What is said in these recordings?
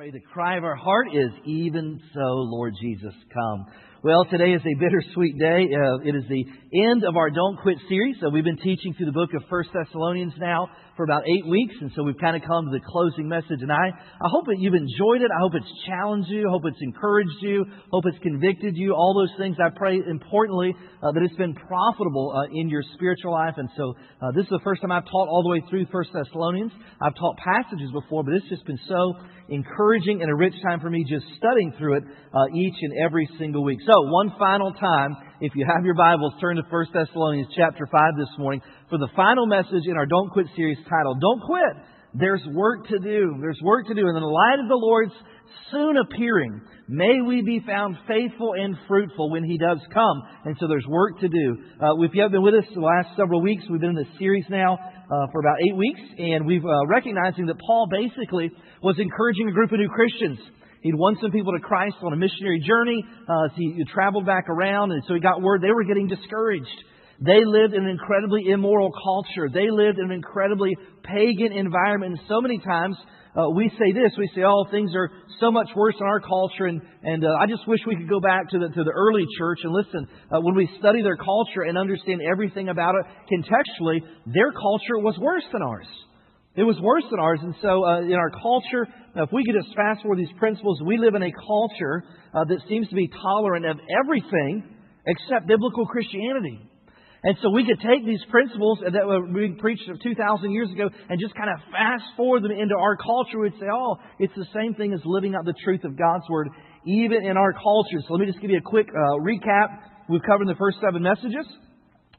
pray the cry of our heart is, even so, Lord Jesus, come. Well, today is a bittersweet day. Uh, it is the end of our Don't Quit series. So we've been teaching through the book of First Thessalonians now for about eight weeks, and so we've kind of come to the closing message. And I, I hope that you've enjoyed it. I hope it's challenged you. I hope it's encouraged you. Hope it's convicted you. All those things. I pray, importantly, uh, that it's been profitable uh, in your spiritual life. And so uh, this is the first time I've taught all the way through First Thessalonians. I've taught passages before, but it's just been so encouraging and a rich time for me just studying through it uh, each and every single week. So, one final time, if you have your Bibles, turn to 1 Thessalonians chapter 5 this morning for the final message in our Don't Quit series titled, Don't Quit. There's work to do. There's work to do. And in the light of the Lord's soon appearing, may we be found faithful and fruitful when He does come. And so there's work to do. Uh, if you have been with us the last several weeks, we've been in this series now uh, for about eight weeks, and we've uh, recognizing that Paul basically was encouraging a group of new Christians. He'd won some people to Christ on a missionary journey. Uh, so he traveled back around, and so he got word they were getting discouraged. They lived in an incredibly immoral culture. They lived in an incredibly pagan environment. And so many times uh, we say this, we say, oh, things are so much worse in our culture, and, and uh, I just wish we could go back to the, to the early church and listen. Uh, when we study their culture and understand everything about it contextually, their culture was worse than ours. It was worse than ours. And so, uh, in our culture, if we could just fast forward these principles, we live in a culture uh, that seems to be tolerant of everything except biblical Christianity. And so we could take these principles that were being preached 2,000 years ago and just kind of fast forward them into our culture. We'd say, oh, it's the same thing as living out the truth of God's Word, even in our culture. So let me just give you a quick uh, recap. We've covered the first seven messages.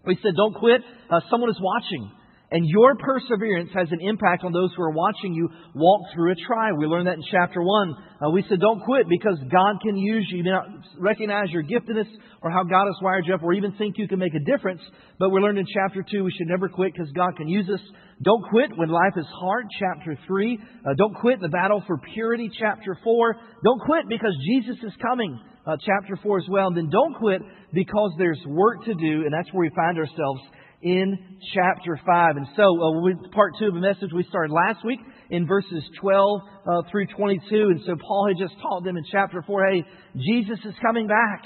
We said, don't quit. Uh, someone is watching. And your perseverance has an impact on those who are watching you walk through a trial. We learned that in chapter 1. Uh, we said, don't quit because God can use you. You may not recognize your giftedness or how God has wired you up or even think you can make a difference. But we learned in chapter 2 we should never quit because God can use us. Don't quit when life is hard. Chapter 3. Uh, don't quit in the battle for purity. Chapter 4. Don't quit because Jesus is coming. Uh, chapter 4 as well. And then don't quit because there's work to do. And that's where we find ourselves in chapter 5. And so, uh, part two of the message we started last week in verses 12 uh, through 22. And so, Paul had just taught them in chapter 4 hey, Jesus is coming back.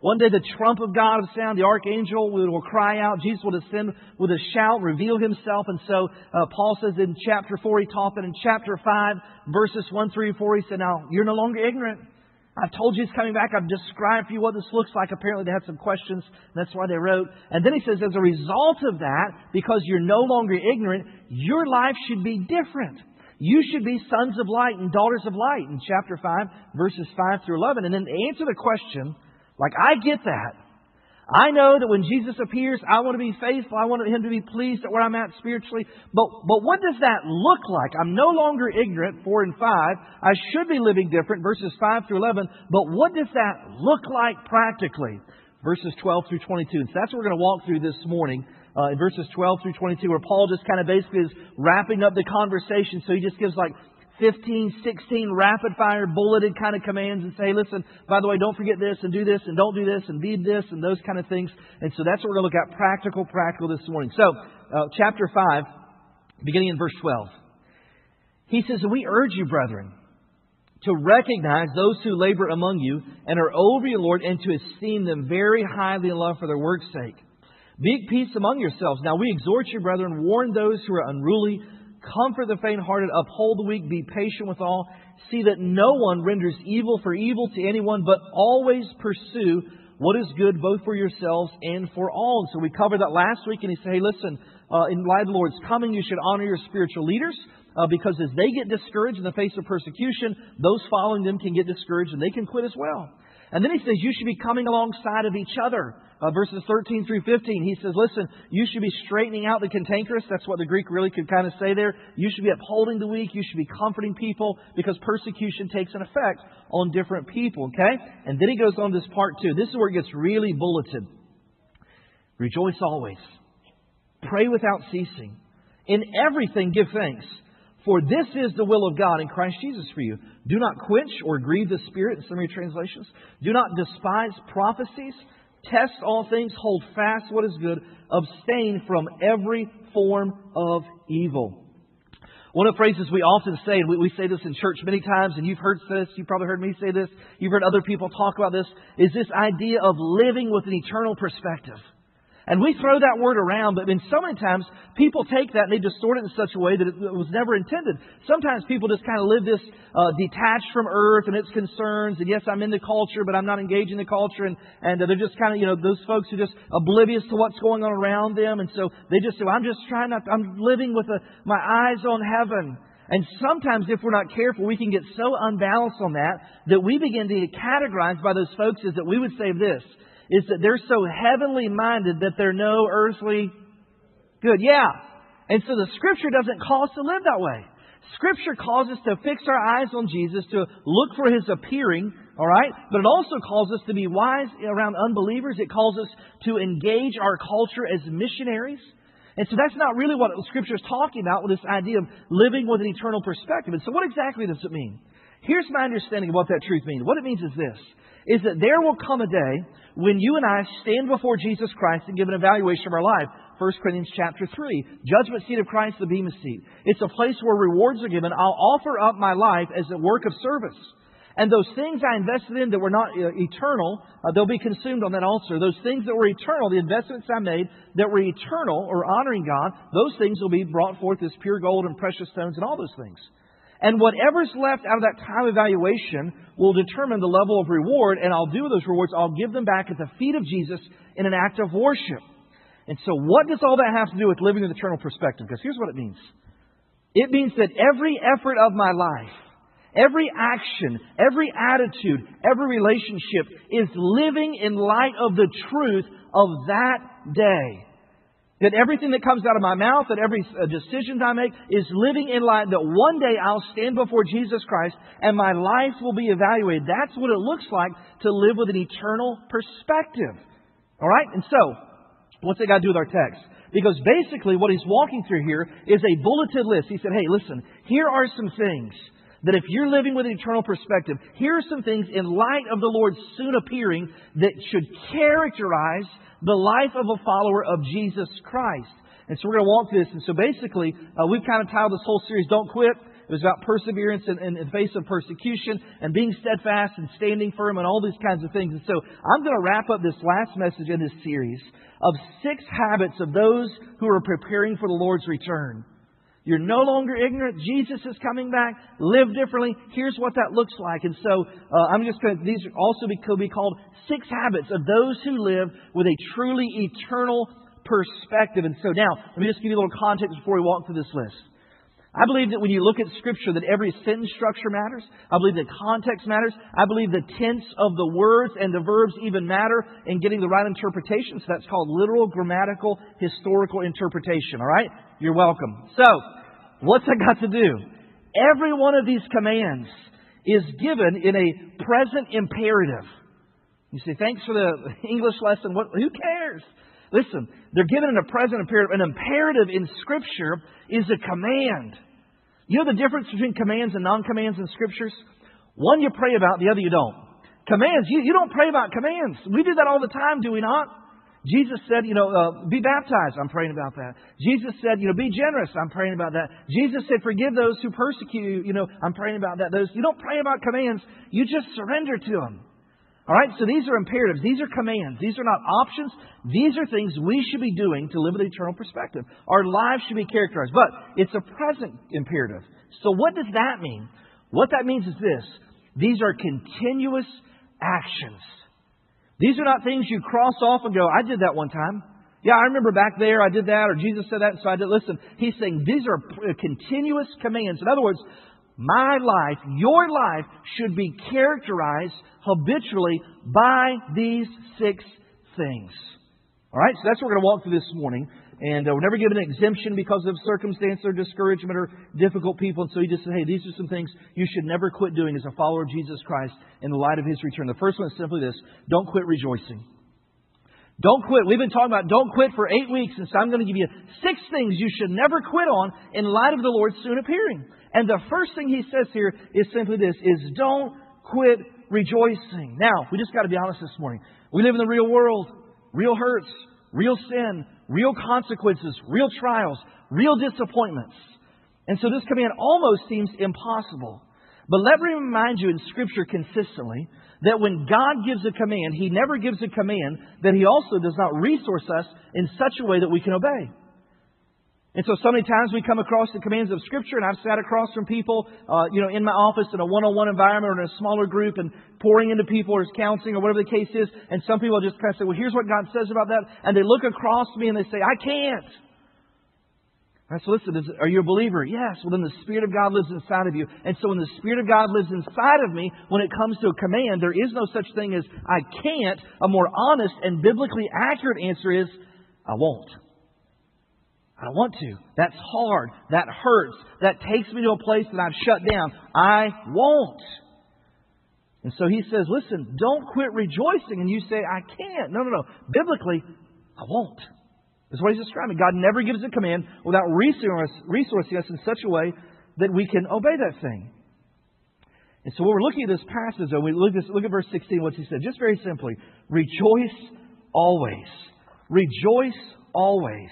One day the trump of God will sound, the archangel will cry out, Jesus will descend with a shout, reveal himself. And so uh, Paul says in chapter 4, he taught that in chapter 5, verses 1 through 4, he said, Now, you're no longer ignorant. I've told you he's coming back. I've described for you what this looks like. Apparently, they had some questions. that's why they wrote. And then he says, as a result of that, because you're no longer ignorant, your life should be different. You should be sons of light and daughters of light in chapter 5, verses 5 through 11. And then answer the question, like, I get that. I know that when Jesus appears, I want to be faithful. I want Him to be pleased at where I'm at spiritually. But, but what does that look like? I'm no longer ignorant, 4 and 5. I should be living different, verses 5 through 11. But what does that look like practically? Verses 12 through 22. And so that's what we're going to walk through this morning. Uh, in verses 12 through 22, where Paul just kind of basically is wrapping up the conversation. So he just gives like 15, 16 rapid fire bulleted kind of commands and say, listen, by the way, don't forget this and do this and don't do this and be this and those kind of things. And so that's what we're going to look at practical, practical this morning. So, uh, chapter 5, beginning in verse 12. He says, We urge you, brethren, to recognize those who labor among you and are over your Lord and to esteem them very highly in love for their work's sake. Be at peace among yourselves. Now we exhort you, brethren, warn those who are unruly Comfort the faint hearted, uphold the weak, be patient with all. See that no one renders evil for evil to anyone, but always pursue what is good both for yourselves and for all. And so we covered that last week, and he said, hey, listen, uh, in light of the Lord's coming, you should honor your spiritual leaders. Uh, because as they get discouraged in the face of persecution, those following them can get discouraged and they can quit as well. And then he says you should be coming alongside of each other. Uh, verses 13 through 15, he says, listen, you should be straightening out the cantankerous. That's what the Greek really could kind of say there. You should be upholding the weak. You should be comforting people because persecution takes an effect on different people, okay? And then he goes on this part two. This is where it gets really bulleted. Rejoice always. Pray without ceasing. In everything give thanks for this is the will of God in Christ Jesus for you. Do not quench or grieve the Spirit in some of your translations. Do not despise prophecies. Test all things. Hold fast what is good. Abstain from every form of evil. One of the phrases we often say, and we, we say this in church many times, and you've heard this, you've probably heard me say this, you've heard other people talk about this, is this idea of living with an eternal perspective. And we throw that word around, but then so many times people take that and they distort it in such a way that it was never intended. Sometimes people just kind of live this uh, detached from earth and its concerns. And yes, I'm in the culture, but I'm not engaged in the culture. And, and uh, they're just kind of, you know, those folks who are just oblivious to what's going on around them. And so they just say, well, I'm just trying not, I'm living with a, my eyes on heaven. And sometimes, if we're not careful, we can get so unbalanced on that that we begin to get categorized by those folks as that we would say this is that they're so heavenly minded that they're no earthly good. Yeah. And so the scripture doesn't call us to live that way. Scripture calls us to fix our eyes on Jesus, to look for His appearing, all right? But it also calls us to be wise around unbelievers. It calls us to engage our culture as missionaries. And so that's not really what Scripture is talking about with this idea of living with an eternal perspective. And so what exactly does it mean? Here's my understanding of what that truth means. What it means is this is that there will come a day when you and I stand before Jesus Christ and give an evaluation of our life. 1 Corinthians chapter 3. Judgment seat of Christ, the Bema seat. It's a place where rewards are given. I'll offer up my life as a work of service. And those things I invested in that were not uh, eternal, uh, they'll be consumed on that altar. Those things that were eternal, the investments I made that were eternal or honoring God, those things will be brought forth as pure gold and precious stones and all those things. And whatever's left out of that time evaluation will determine the level of reward, and I'll do those rewards. I'll give them back at the feet of Jesus in an act of worship. And so, what does all that have to do with living with eternal perspective? Because here's what it means it means that every effort of my life, every action, every attitude, every relationship is living in light of the truth of that day. That everything that comes out of my mouth, that every uh, decision I make is living in light that one day I'll stand before Jesus Christ and my life will be evaluated. That's what it looks like to live with an eternal perspective. All right? And so, what's that got to do with our text? Because basically what he's walking through here is a bulleted list. He said, hey, listen, here are some things that if you're living with an eternal perspective, here are some things in light of the Lord's soon appearing that should characterize the life of a follower of Jesus Christ. And so we're going to walk through this. And so basically, uh, we've kind of titled this whole series, Don't Quit. It was about perseverance in, in, in, the face of persecution and being steadfast and standing firm and all these kinds of things. And so I'm going to wrap up this last message in this series of six habits of those who are preparing for the Lord's return. You're no longer ignorant. Jesus is coming back. Live differently. Here's what that looks like. And so uh, I'm just going to, these also be, could be called six habits of those who live with a truly eternal perspective. And so now, let me just give you a little context before we walk through this list. I believe that when you look at Scripture, that every sentence structure matters. I believe that context matters. I believe the tense of the words and the verbs even matter in getting the right interpretation. So that's called literal, grammatical, historical interpretation. All right? You're welcome. So, what's that got to do? Every one of these commands is given in a present imperative. You say, thanks for the English lesson. What, who cares? Listen, they're given in a present imperative. An imperative in Scripture is a command. You know the difference between commands and non commands in Scriptures? One you pray about, the other you don't. Commands, you, you don't pray about commands. We do that all the time, do we not? Jesus said, you know, uh, be baptized. I'm praying about that. Jesus said, you know, be generous. I'm praying about that. Jesus said, forgive those who persecute you. You know, I'm praying about that. Those you don't pray about commands. You just surrender to them. All right, so these are imperatives. These are commands. These are not options. These are things we should be doing to live with eternal perspective. Our lives should be characterized, but it's a present imperative. So, what does that mean? What that means is this these are continuous actions. These are not things you cross off and go, I did that one time. Yeah, I remember back there I did that, or Jesus said that, so I did. Listen, he's saying these are uh, continuous commands. In other words, my life, your life, should be characterized habitually by these six things. All right, so that's what we're going to walk through this morning. And uh, we're never given an exemption because of circumstance or discouragement or difficult people. And so he just said, hey, these are some things you should never quit doing as a follower of Jesus Christ in the light of his return. The first one is simply this don't quit rejoicing. Don't quit. We've been talking about don't quit for eight weeks, and so I'm going to give you six things you should never quit on in light of the Lord's soon appearing. And the first thing he says here is simply this, is don't quit rejoicing. Now, we just got to be honest this morning. We live in the real world. Real hurts, real sin, real consequences, real trials, real disappointments. And so this command almost seems impossible. But let me remind you in Scripture consistently that when God gives a command, He never gives a command that He also does not resource us in such a way that we can obey. And so, so many times we come across the commands of Scripture, and I've sat across from people, uh, you know, in my office in a one-on-one environment or in a smaller group, and pouring into people or counseling or whatever the case is. And some people just kind of say, "Well, here's what God says about that," and they look across me and they say, "I can't." I said, listen, is, are you a believer? Yes. Well, then the Spirit of God lives inside of you. And so when the Spirit of God lives inside of me, when it comes to a command, there is no such thing as I can't. A more honest and biblically accurate answer is, I won't. I don't want to. That's hard. That hurts. That takes me to a place that I've shut down. I won't. And so he says, listen, don't quit rejoicing. And you say, I can't. No, no, no. Biblically, I won't. That's what he's describing. God never gives a command without resourcing us in such a way that we can obey that thing. And so when we're looking at this passage, though, we look, at, look at verse 16, what he said. Just very simply, rejoice always. Rejoice always.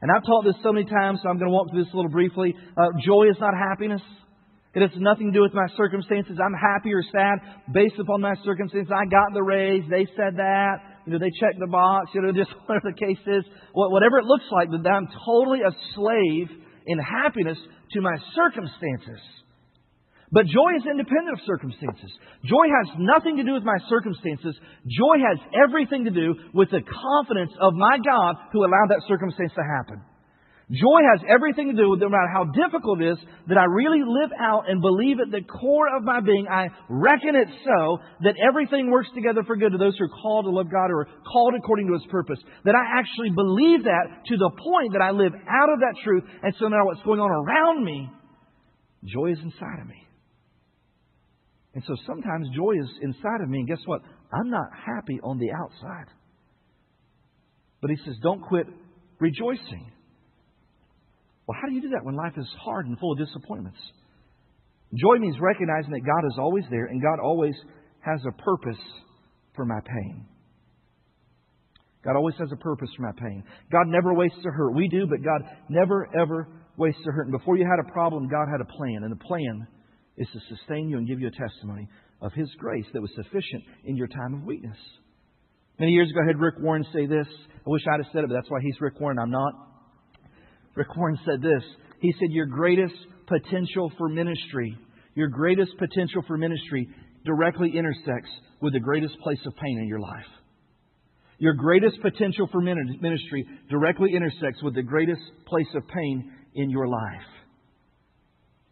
And I've taught this so many times, so I'm going to walk through this a little briefly. Uh, joy is not happiness. It has nothing to do with my circumstances. I'm happy or sad based upon my circumstances. I got the raise. They said that you know, they checked the box, you know, just whatever the case is, whatever it looks like, that I'm totally a slave in happiness to my circumstances. But joy is independent of circumstances. Joy has nothing to do with my circumstances. Joy has everything to do with the confidence of my God who allowed that circumstance to happen. Joy has everything to do with no matter how difficult it is that I really live out and believe at the core of my being. I reckon it so that everything works together for good to those who are called to love God or called according to His purpose. That I actually believe that to the point that I live out of that truth. And so now what's going on around me, joy is inside of me. And so sometimes joy is inside of me, and guess what? I'm not happy on the outside. But he says, don't quit rejoicing. Well, how do you do that when life is hard and full of disappointments? Joy means recognizing that God is always there and God always has a purpose for my pain. God always has a purpose for my pain. God never wastes a hurt. We do, but God never, ever wastes a hurt. And before you had a problem, God had a plan. And the plan is to sustain you and give you a testimony of His grace that was sufficient in your time of weakness. Many years ago, I heard Rick Warren say this. I wish I'd have said it, but that's why he's Rick Warren. I'm not. Rick Warren said this. He said, Your greatest potential for ministry, your greatest potential for ministry directly intersects with the greatest place of pain in your life. Your greatest potential for ministry directly intersects with the greatest place of pain in your life.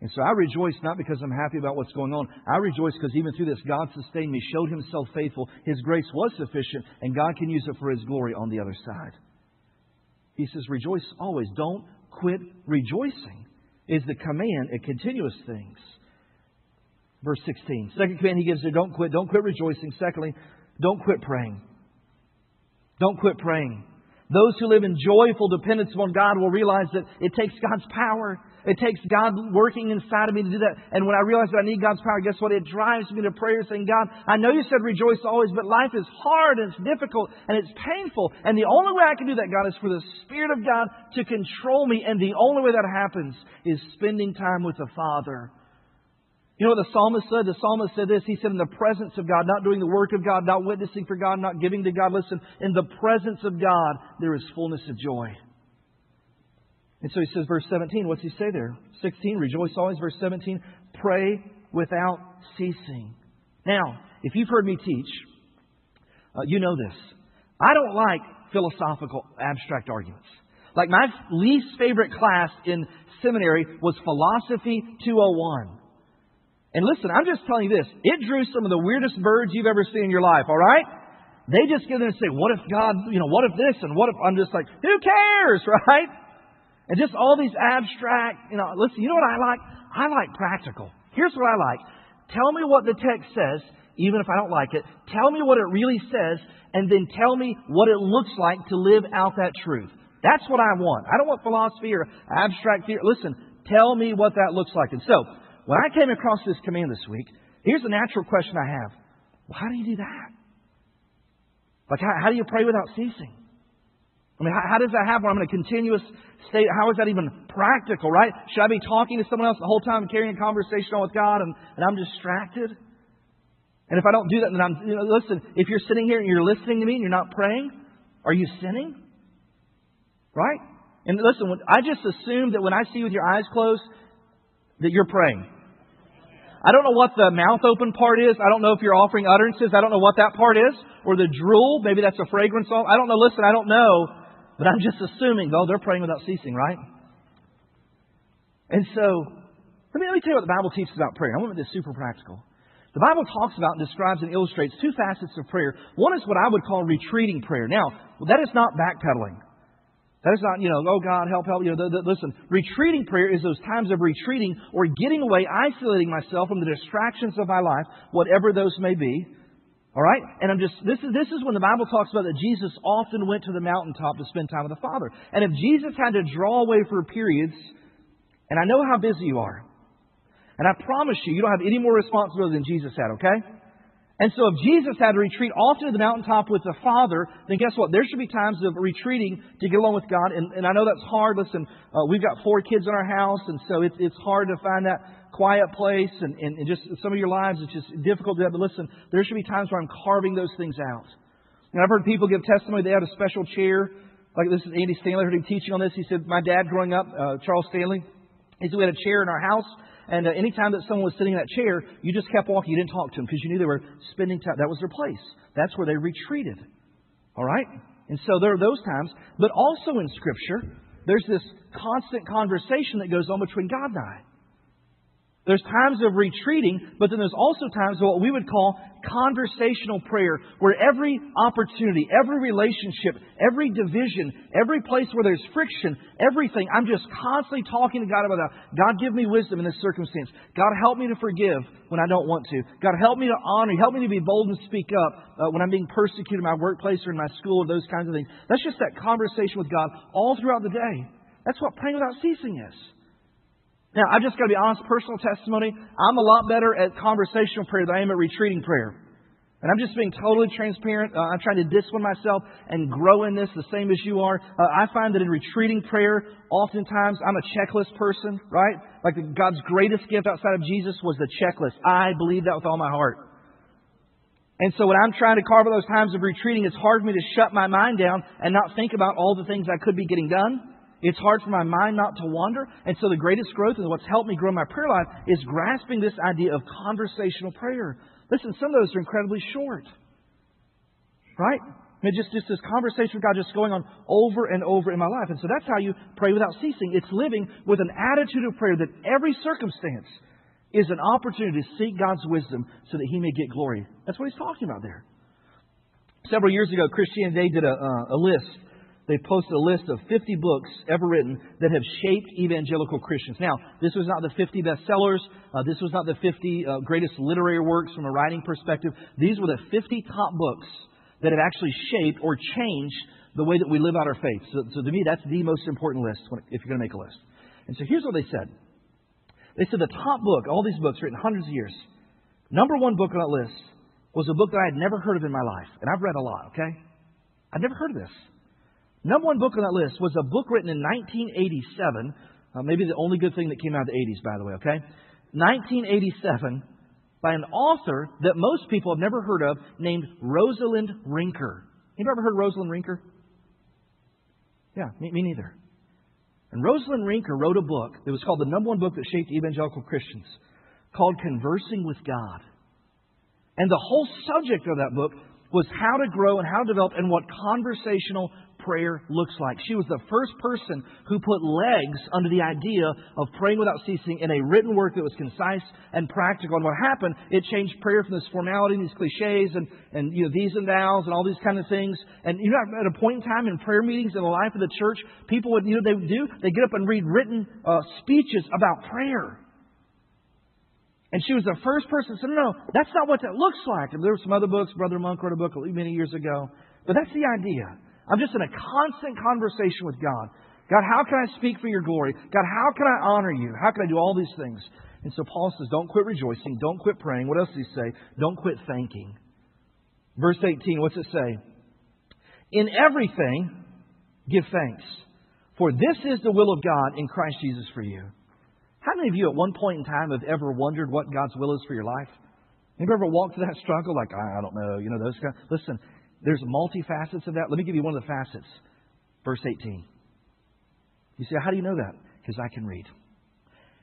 And so I rejoice not because I'm happy about what's going on. I rejoice because even through this, God sustained me, showed Himself faithful. His grace was sufficient, and God can use it for His glory on the other side. He says, Rejoice always. Don't quit rejoicing is the command at continuous things. Verse 16. Second command he gives there, don't quit. Don't quit rejoicing. Secondly, don't quit praying. Don't quit praying. Those who live in joyful dependence upon God will realize that it takes God's power it takes God working inside of me to do that. And when I realize that I need God's power, guess what? It drives me to prayer saying, God, I know you said rejoice always, but life is hard and it's difficult and it's painful. And the only way I can do that, God, is for the Spirit of God to control me. And the only way that happens is spending time with the Father. You know what the psalmist said? The psalmist said this. He said, in the presence of God, not doing the work of God, not witnessing for God, not giving to God. Listen, in the presence of God, there is fullness of joy. And so he says, verse 17, what's he say there? 16, rejoice always. Verse 17, pray without ceasing. Now, if you've heard me teach, uh, you know this. I don't like philosophical abstract arguments. Like my least favorite class in seminary was Philosophy 201. And listen, I'm just telling you this. It drew some of the weirdest birds you've ever seen in your life, all right? They just get there and say, what if God, you know, what if this and what if, I'm just like, who cares, right? And just all these abstract, you know, listen, you know what I like? I like practical. Here's what I like. Tell me what the text says, even if I don't like it. Tell me what it really says, and then tell me what it looks like to live out that truth. That's what I want. I don't want philosophy or abstract theory. Listen, tell me what that looks like. And so, when I came across this command this week, here's the natural question I have. How do you do that? Like, how, how do you pray without ceasing? I mean, how, how does that happen? I'm in a continuous state. How is that even practical, right? Should I be talking to someone else the whole time, carrying a conversation on with God, and, and I'm distracted? And if I don't do that, then I'm, you know, listen, if you're sitting here and you're listening to me and you're not praying, are you sinning? Right? And listen, I just assume that when I see you with your eyes closed, that you're praying. I don't know what the mouth open part is. I don't know if you're offering utterances. I don't know what that part is. Or the drool. Maybe that's a fragrance. I don't know. Listen, I don't know. But I'm just assuming, though, they're praying without ceasing, right? And so, let me, let me tell you what the Bible teaches about prayer. I want to make this super practical. The Bible talks about and describes and illustrates two facets of prayer. One is what I would call retreating prayer. Now, that is not backpedaling. That is not, you know, oh God, help, help. You know, the, the, listen, retreating prayer is those times of retreating or getting away, isolating myself from the distractions of my life, whatever those may be. All right? And I'm just, this is, this is when the Bible talks about that Jesus often went to the mountaintop to spend time with the Father. And if Jesus had to draw away for periods, and I know how busy you are, and I promise you, you don't have any more responsibility than Jesus had, okay? And so if Jesus had to retreat often to the mountaintop with the Father, then guess what? There should be times of retreating to get along with God. And, and I know that's hard. Listen, uh, we've got four kids in our house, and so it's, it's hard to find that quiet place. And, and, and just some of your lives, it's just difficult to have. But listen, there should be times where I'm carving those things out. And I've heard people give testimony. They had a special chair. Like this is Andy Stanley. I heard him teaching on this. He said, my dad growing up, uh, Charles Stanley, he said we had a chair in our house and uh, anytime that someone was sitting in that chair, you just kept walking. You didn't talk to them because you knew they were spending time. That was their place. That's where they retreated. All right? And so there are those times. But also in Scripture, there's this constant conversation that goes on between God and I. There's times of retreating, but then there's also times of what we would call conversational prayer, where every opportunity, every relationship, every division, every place where there's friction, everything, I'm just constantly talking to God about that. God, give me wisdom in this circumstance. God, help me to forgive when I don't want to. God, help me to honor. Help me to be bold and speak up uh, when I'm being persecuted in my workplace or in my school or those kinds of things. That's just that conversation with God all throughout the day. That's what praying without ceasing is. Now, I've just got to be honest, personal testimony. I'm a lot better at conversational prayer than I am at retreating prayer. And I'm just being totally transparent. Uh, I'm trying to discipline myself and grow in this the same as you are. Uh, I find that in retreating prayer, oftentimes I'm a checklist person, right? Like God's greatest gift outside of Jesus was the checklist. I believe that with all my heart. And so when I'm trying to carve those times of retreating, it's hard for me to shut my mind down and not think about all the things I could be getting done. It's hard for my mind not to wander. And so the greatest growth and what's helped me grow my prayer life is grasping this idea of conversational prayer. Listen, some of those are incredibly short. Right? I mean, just, just this conversation with God just going on over and over in my life. And so that's how you pray without ceasing. It's living with an attitude of prayer that every circumstance is an opportunity to seek God's wisdom so that He may get glory. That's what He's talking about there. Several years ago, Christianity did a, uh, a list they posted a list of 50 books ever written that have shaped evangelical Christians. Now, this was not the 50 bestsellers. Uh, this was not the 50 uh, greatest literary works from a writing perspective. These were the 50 top books that have actually shaped or changed the way that we live out our faith. So, so to me, that's the most important list if you're going to make a list. And so here's what they said. They said the top book, all these books written hundreds of years, number one book on that list was a book that I had never heard of in my life. And I've read a lot, okay? I'd never heard of this. Number one book on that list was a book written in 1987. Uh, maybe the only good thing that came out of the 80s, by the way, okay? 1987 by an author that most people have never heard of named Rosalind Rinker. You ever heard of Rosalind Rinker? Yeah, me, me neither. And Rosalind Rinker wrote a book that was called the number one book that shaped evangelical Christians called Conversing with God. And the whole subject of that book was how to grow and how to develop and what conversational prayer looks like. She was the first person who put legs under the idea of praying without ceasing in a written work that was concise and practical. And what happened, it changed prayer from this formality these cliches and, and you know, these and thous and all these kind of things. And you know, at a point in time in prayer meetings in the life of the church, people would, you know, they would do, they get up and read written uh, speeches about prayer. And she was the first person to say, no, no, that's not what that looks like. And there were some other books. Brother Monk wrote a book many years ago. But that's the idea. I'm just in a constant conversation with God. God, how can I speak for your glory? God, how can I honor you? How can I do all these things? And so Paul says, don't quit rejoicing. Don't quit praying. What else does he say? Don't quit thanking. Verse 18, what's it say? In everything, give thanks. For this is the will of God in Christ Jesus for you. How many of you at one point in time have ever wondered what God's will is for your life? Have you ever walked through that struggle like, I, don't know, you know, those guys? Listen, there's multifacets of that. Let me give you one of the facets. Verse 18. You say, how do you know that? Because I can read.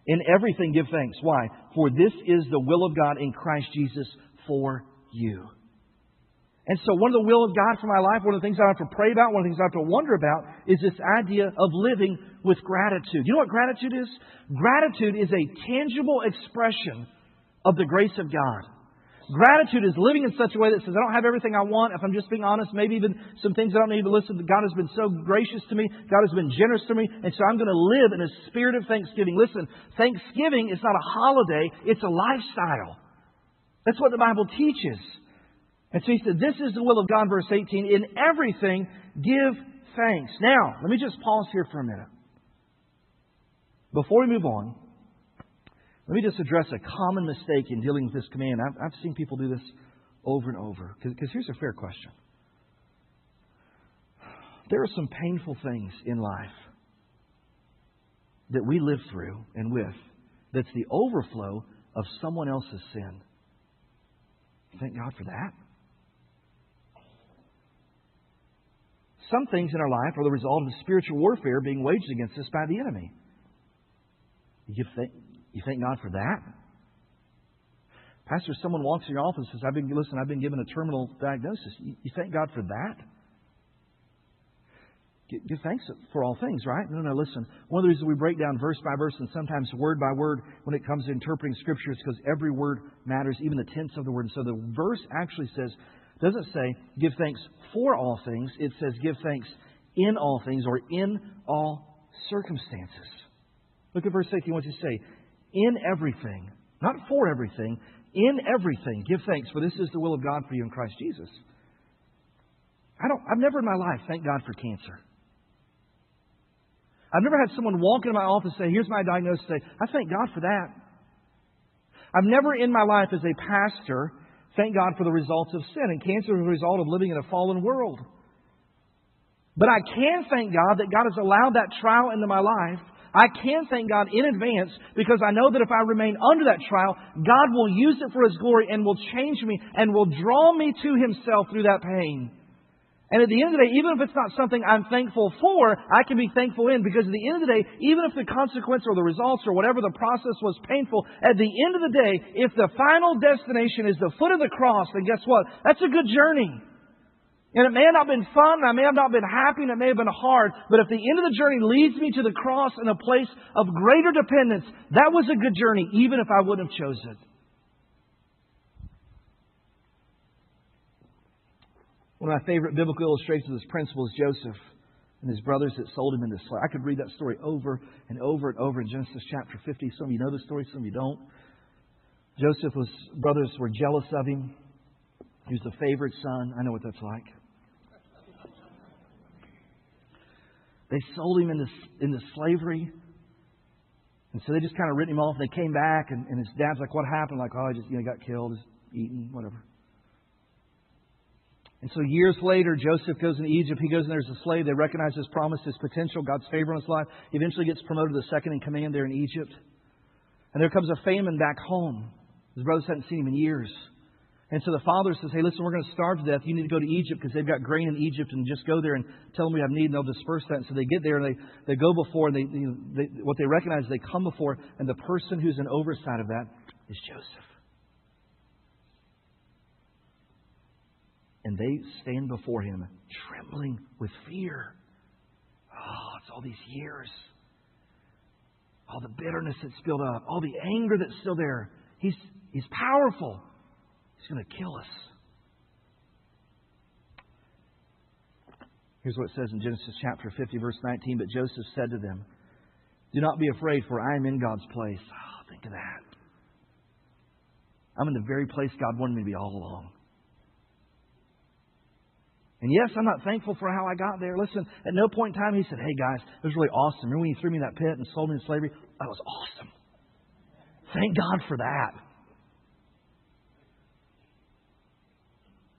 In everything give thanks. Why? For this is the will of God in Christ Jesus for you. And so, one of the will of God for my life, one of the things I have to pray about, one of the things I have to wonder about, is this idea of living with gratitude. You know what gratitude is? Gratitude is a tangible expression of the grace of God. Gratitude is living in such a way that says, I don't have everything I want. If I'm just being honest, maybe even some things I don't need to listen to. God has been so gracious to me. God has been generous to me. And so I'm going to live in a spirit of thanksgiving. Listen, thanksgiving is not a holiday, it's a lifestyle. That's what the Bible teaches. And so he said, This is the will of God, verse 18. In everything, give thanks. Now, let me just pause here for a minute. Before we move on, let me just address a common mistake in dealing with this command. I've, I've seen people do this over and over. Because here's a fair question there are some painful things in life that we live through and with that's the overflow of someone else's sin. Thank God for that. Some things in our life are the result of spiritual warfare being waged against us by the enemy. You thank, you thank God for that? Pastor, someone walks in your office and says, I've been, listen, I've been given a terminal diagnosis. You, you thank God for that? Give thanks for all things, right? No, no, listen. One of the reasons we break down verse by verse and sometimes word by word when it comes to interpreting Scripture is because every word matters, even the tense of the word. And so the verse actually says, doesn't say give thanks for all things. It says give thanks in all things or in all circumstances. Look at verse 18. What does it say? In everything, not for everything, in everything, give thanks, for this is the will of God for you in Christ Jesus. I don't, I've never in my life thanked God for cancer. I've never had someone walk into my office and say, Here's my diagnosis. Say, I thank God for that. I've never in my life as a pastor thank God for the results of sin. And cancer is a result of living in a fallen world. But I can thank God that God has allowed that trial into my life. I can thank God in advance because I know that if I remain under that trial, God will use it for His glory and will change me and will draw me to Himself through that pain. And at the end of the day, even if it's not something I'm thankful for, I can be thankful in because at the end of the day, even if the consequence or the results or whatever the process was painful, at the end of the day, if the final destination is the foot of the cross, then guess what? That's a good journey. And it may have not been fun, I may have not been happy, and it may have been hard, but if the end of the journey leads me to the cross in a place of greater dependence, that was a good journey, even if I wouldn't have chosen it. One of my favorite biblical illustrations of this principle is Joseph and his brothers that sold him into slavery. I could read that story over and over and over in Genesis chapter 50. Some of you know the story, some of you don't. Joseph's brothers were jealous of him. He was the favorite son. I know what that's like. They sold him into, into slavery. And so they just kind of written him off. They came back, and, and his dad's like, What happened? Like, oh, I just you know, got killed, just eaten, whatever. And so years later, Joseph goes into Egypt. He goes in there as a slave. They recognize his promise, his potential, God's favor in his life. He eventually gets promoted to second in command there in Egypt. And there comes a famine back home. His brothers hadn't seen him in years. And so the father says, Hey, listen, we're going to starve to death. You need to go to Egypt because they've got grain in Egypt and just go there and tell them we have need and they'll disperse that. And so they get there and they, they go before and they, they, what they recognize is they come before and the person who's in oversight of that is Joseph. and they stand before him trembling with fear. Oh, it's all these years. All the bitterness that's built up, all the anger that's still there. He's, he's powerful. He's going to kill us. Here's what it says in Genesis chapter 50, verse 19. But Joseph said to them, Do not be afraid, for I am in God's place. Oh, think of that. I'm in the very place God wanted me to be all along. And yes, I'm not thankful for how I got there. Listen, at no point in time he said, Hey guys, it was really awesome. Remember when you threw me in that pit and sold me into slavery? That was awesome. Thank God for that.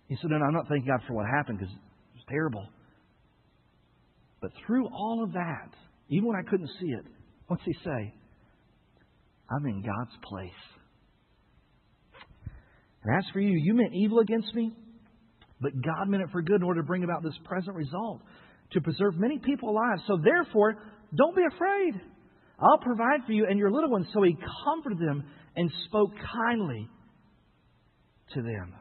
He said, No, I'm not thanking God for what happened because it was terrible. But through all of that, even when I couldn't see it, what's he say? I'm in God's place. And as for you, you meant evil against me, but God meant it for good in order to bring about this present result, to preserve many people alive. So therefore, don't be afraid. I'll provide for you and your little ones. So he comforted them and spoke kindly to them.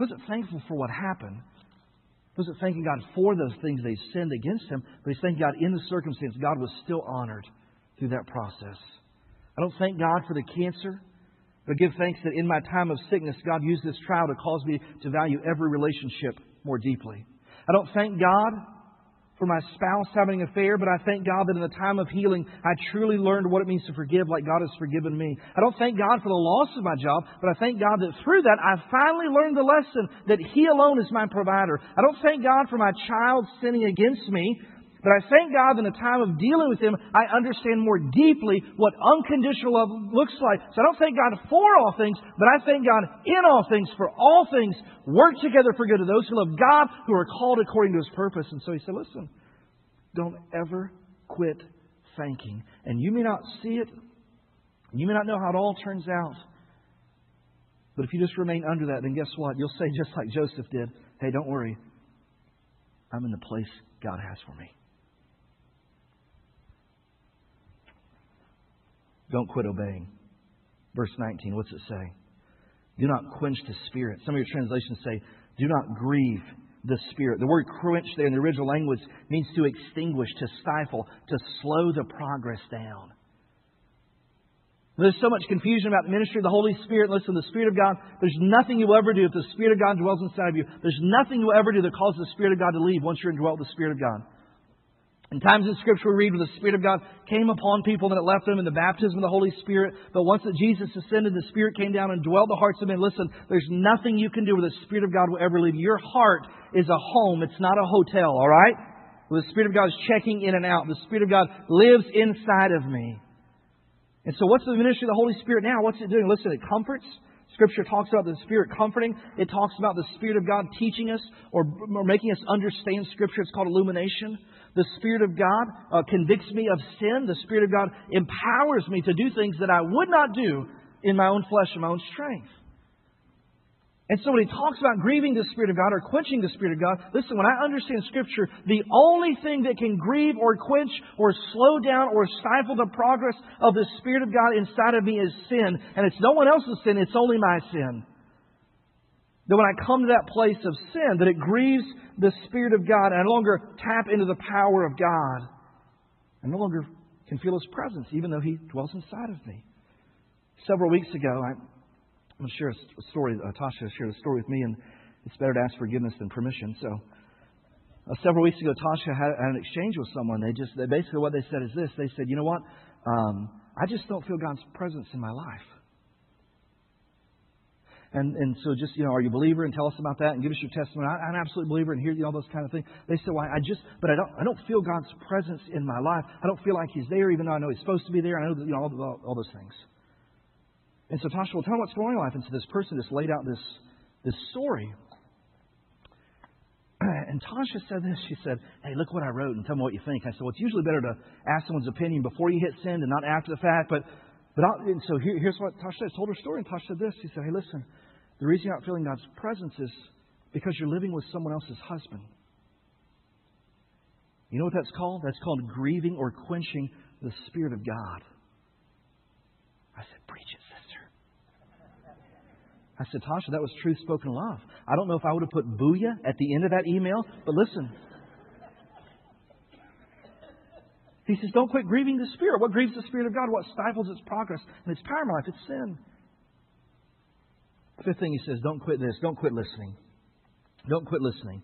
Wasn't thankful for what happened. Wasn't thanking God for those things they sinned against him, but he's thanking God in the circumstance. God was still honored through that process. I don't thank God for the cancer, but give thanks that in my time of sickness, God used this trial to cause me to value every relationship more deeply. I don't thank God for my spouse having an affair, but I thank God that in the time of healing, I truly learned what it means to forgive like God has forgiven me. I don't thank God for the loss of my job, but I thank God that through that, I finally learned the lesson that He alone is my provider. I don't thank God for my child sinning against me, but I thank God in the time of dealing with him, I understand more deeply what unconditional love looks like. So I don't thank God for all things, but I thank God in all things, for all things work together for good to those who love God, who are called according to his purpose. And so he said, listen, don't ever quit thanking. And you may not see it, you may not know how it all turns out. But if you just remain under that, then guess what? You'll say just like Joseph did, hey, don't worry. I'm in the place God has for me. Don't quit obeying. Verse 19, what's it say? Do not quench the Spirit. Some of your translations say, do not grieve the Spirit. The word quench there in the original language means to extinguish, to stifle, to slow the progress down. There's so much confusion about the ministry of the Holy Spirit. Listen, the Spirit of God, there's nothing you'll ever do if the Spirit of God dwells inside of you. There's nothing you'll ever do that causes the Spirit of God to leave once you're indwelt with the Spirit of God. In times in Scripture, we read where the Spirit of God came upon people and it left them in the baptism of the Holy Spirit. But once that Jesus ascended, the Spirit came down and dwelled the hearts of men. Listen, there's nothing you can do where the Spirit of God will ever leave. Your heart is a home. It's not a hotel, all right? The Spirit of God is checking in and out. The Spirit of God lives inside of me. And so what's the ministry of the Holy Spirit now? What's it doing? Listen, it comforts. Scripture talks about the Spirit comforting. It talks about the Spirit of God teaching us or, or making us understand Scripture. It's called illumination. The Spirit of God uh, convicts me of sin. The Spirit of God empowers me to do things that I would not do in my own flesh and my own strength. And so when he talks about grieving the Spirit of God or quenching the Spirit of God, listen, when I understand Scripture, the only thing that can grieve or quench or slow down or stifle the progress of the Spirit of God inside of me is sin. And it's no one else's sin, it's only my sin. That when I come to that place of sin, that it grieves the Spirit of God, and I no longer tap into the power of God. I no longer can feel His presence, even though He dwells inside of me. Several weeks ago, I, am going to share a story. Uh, Tasha shared a story with me, and it's better to ask forgiveness than permission. So, uh, several weeks ago, Tasha had, had, an exchange with someone. They just they, basically what they said is this: They said, "You know what? Um, I just don't feel God's presence in my life." And, and so just, you know, are you a believer? And tell us about that and give us your testimony. I, am an absolute believer and hear you know, all those kind of things. They said, well, I just, but I don't, I don't feel God's presence in my life. I don't feel like He's there, even though I know He's supposed to be there. I know, that, you know, all, all, all those things. And so Tasha will tell me what's going on in life. And so this person just laid out this, this story. And Tasha said this. She said, Hey, look what I wrote and tell me what you think. I said, Well, it's usually better to ask someone's opinion before you hit send and not after the fact. But but I, and so here, here's what Tasha said. I told her story, and Tasha said this. She said, Hey, listen, the reason you're not feeling God's presence is because you're living with someone else's husband. You know what that's called? That's called grieving or quenching the Spirit of God. I said, Preach it, sister. I said, Tasha, that was truth spoken love. I don't know if I would have put booyah at the end of that email, but listen. He says, Don't quit grieving the Spirit. What grieves the Spirit of God? What stifles its progress and its power in life? It's sin. Fifth thing he says, don't quit this. Don't quit listening. Don't quit listening.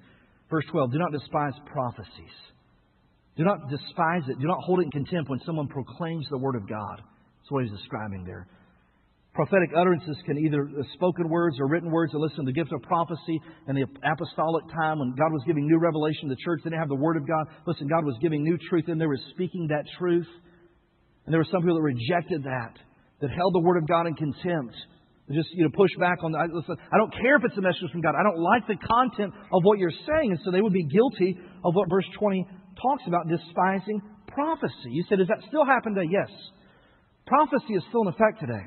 Verse 12, do not despise prophecies. Do not despise it. Do not hold it in contempt when someone proclaims the Word of God. That's what he's describing there. Prophetic utterances can either be spoken words or written words. Listen, the gift of prophecy and the apostolic time when God was giving new revelation, to the church they didn't have the Word of God. Listen, God was giving new truth, and they were speaking that truth. And there were some people that rejected that, that held the Word of God in contempt. just you know push back on. The, I, listen, I don't care if it's a message from God. I don't like the content of what you're saying, and so they would be guilty of what verse 20 talks about, despising prophecy. You said, does that still happen today? Yes. Prophecy is still in effect today.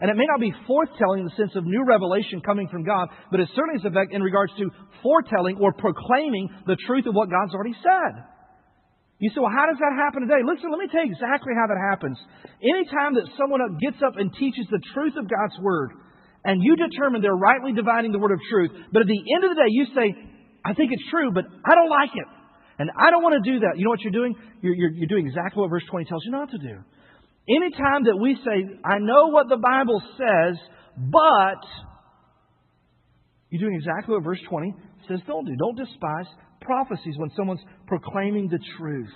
And it may not be foretelling in the sense of new revelation coming from God, but it certainly is in regards to foretelling or proclaiming the truth of what God's already said. You say, well, how does that happen today? Listen, let me tell you exactly how that happens. Anytime that someone gets up and teaches the truth of God's Word, and you determine they're rightly dividing the Word of truth, but at the end of the day you say, I think it's true, but I don't like it. And I don't want to do that. You know what you're doing? You're, you're, you're doing exactly what verse 20 tells you not to do. Anytime that we say, I know what the Bible says, but you're doing exactly what verse 20 says don't do. Don't despise prophecies when someone's proclaiming the truth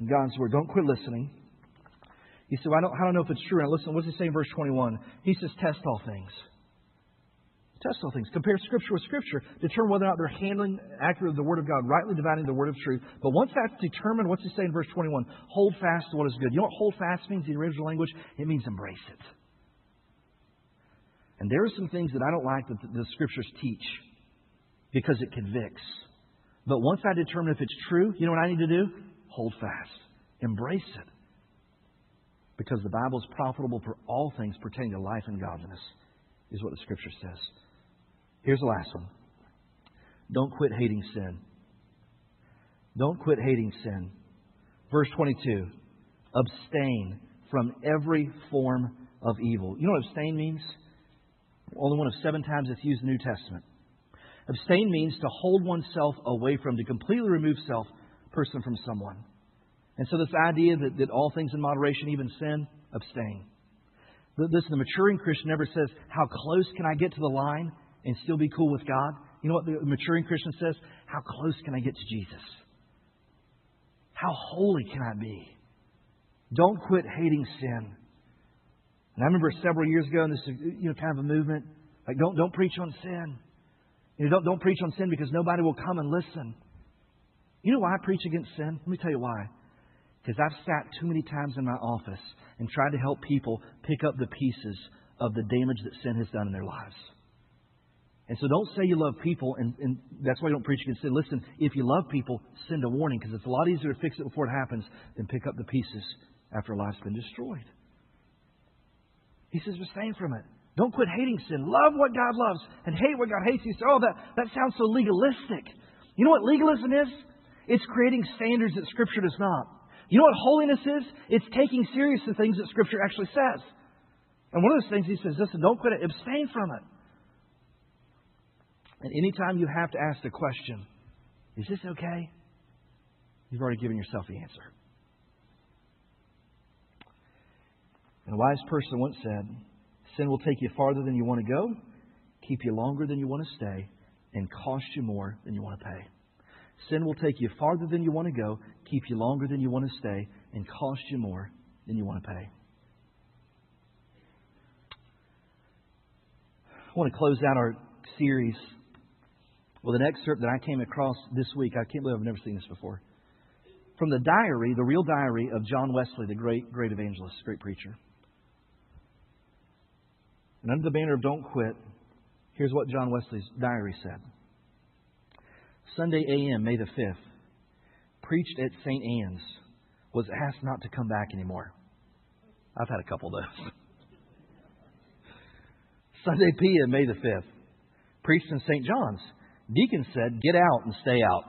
in God's Word. Don't quit listening. You say, well, I, don't, I don't know if it's true. Now listen, what's he say in verse 21? He says, test all things. Test all things. Compare Scripture with Scripture. Determine whether or not they're handling accurately the Word of God, rightly dividing the Word of truth. But once that's determined, what's he say in verse 21? Hold fast to what is good. You know what hold fast means in the original language? It means embrace it. And there are some things that I don't like that the, the Scriptures teach because it convicts. But once I determine if it's true, you know what I need to do? Hold fast. Embrace it. Because the Bible is profitable for all things pertaining to life and godliness, is what the Scripture says. Here's the last one. Don't quit hating sin. Don't quit hating sin. Verse 22 Abstain from every form of evil. You know what abstain means? Only one of seven times it's used in the New Testament. Abstain means to hold oneself away from, to completely remove self, person from someone. And so, this idea that, that all things in moderation, even sin, abstain. This, the maturing Christian never says, How close can I get to the line? And still be cool with God? You know what the maturing Christian says? How close can I get to Jesus? How holy can I be? Don't quit hating sin. And I remember several years ago, and this is you know kind of a movement like don't don't preach on sin. You know, don't don't preach on sin because nobody will come and listen. You know why I preach against sin? Let me tell you why. Because I've sat too many times in my office and tried to help people pick up the pieces of the damage that sin has done in their lives. And so don't say you love people, and, and that's why you don't preach against sin. Listen, if you love people, send a warning, because it's a lot easier to fix it before it happens than pick up the pieces after life's been destroyed. He says, abstain from it. Don't quit hating sin. Love what God loves and hate what God hates. You say, oh, that, that sounds so legalistic. You know what legalism is? It's creating standards that Scripture does not. You know what holiness is? It's taking serious the things that Scripture actually says. And one of those things he says, listen, don't quit it. Abstain from it. And anytime you have to ask the question, is this okay? You've already given yourself the answer. And a wise person once said, Sin will take you farther than you want to go, keep you longer than you want to stay, and cost you more than you want to pay. Sin will take you farther than you want to go, keep you longer than you want to stay, and cost you more than you want to pay. I want to close out our series with an excerpt that I came across this week. I can't believe I've never seen this before. From the diary, the real diary of John Wesley, the great, great evangelist, great preacher. And under the banner of Don't Quit, here's what John Wesley's diary said Sunday a.m., May the 5th, preached at St. Anne's, was asked not to come back anymore. I've had a couple of those. Sunday p.m., May the 5th, preached in St. John's, Deacon said, Get out and stay out.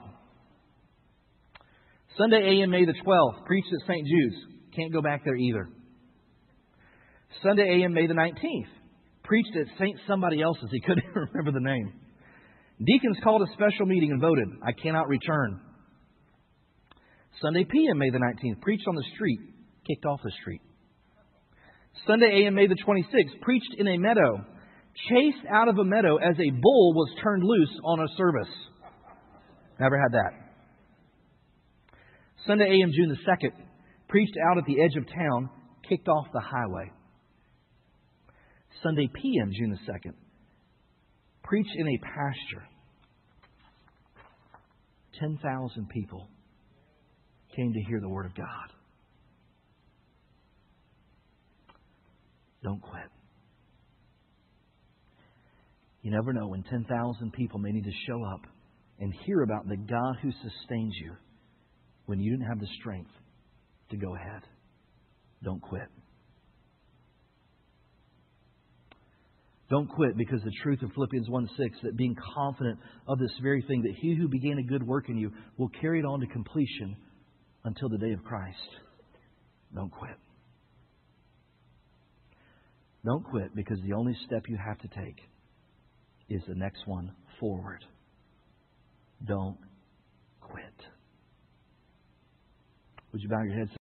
Sunday AM, May the 12th, preached at St. Jude's. Can't go back there either. Sunday AM, May the 19th, preached at St. Somebody Else's. He couldn't remember the name. Deacons called a special meeting and voted, I cannot return. Sunday PM, May the 19th, preached on the street, kicked off the street. Sunday AM, May the 26th, preached in a meadow, chased out of a meadow as a bull was turned loose on a service. Never had that. Sunday AM, June the 2nd, preached out at the edge of town, kicked off the highway. Sunday PM, June the 2nd, preached in a pasture. 10,000 people came to hear the Word of God. Don't quit. You never know when 10,000 people may need to show up and hear about the God who sustains you when you didn't have the strength to go ahead. Don't quit. Don't quit because the truth of Philippians 1 6, that being confident of this very thing, that he who began a good work in you will carry it on to completion until the day of Christ. Don't quit. Don't quit because the only step you have to take is the next one forward. Don't quit. Would you bow your heads?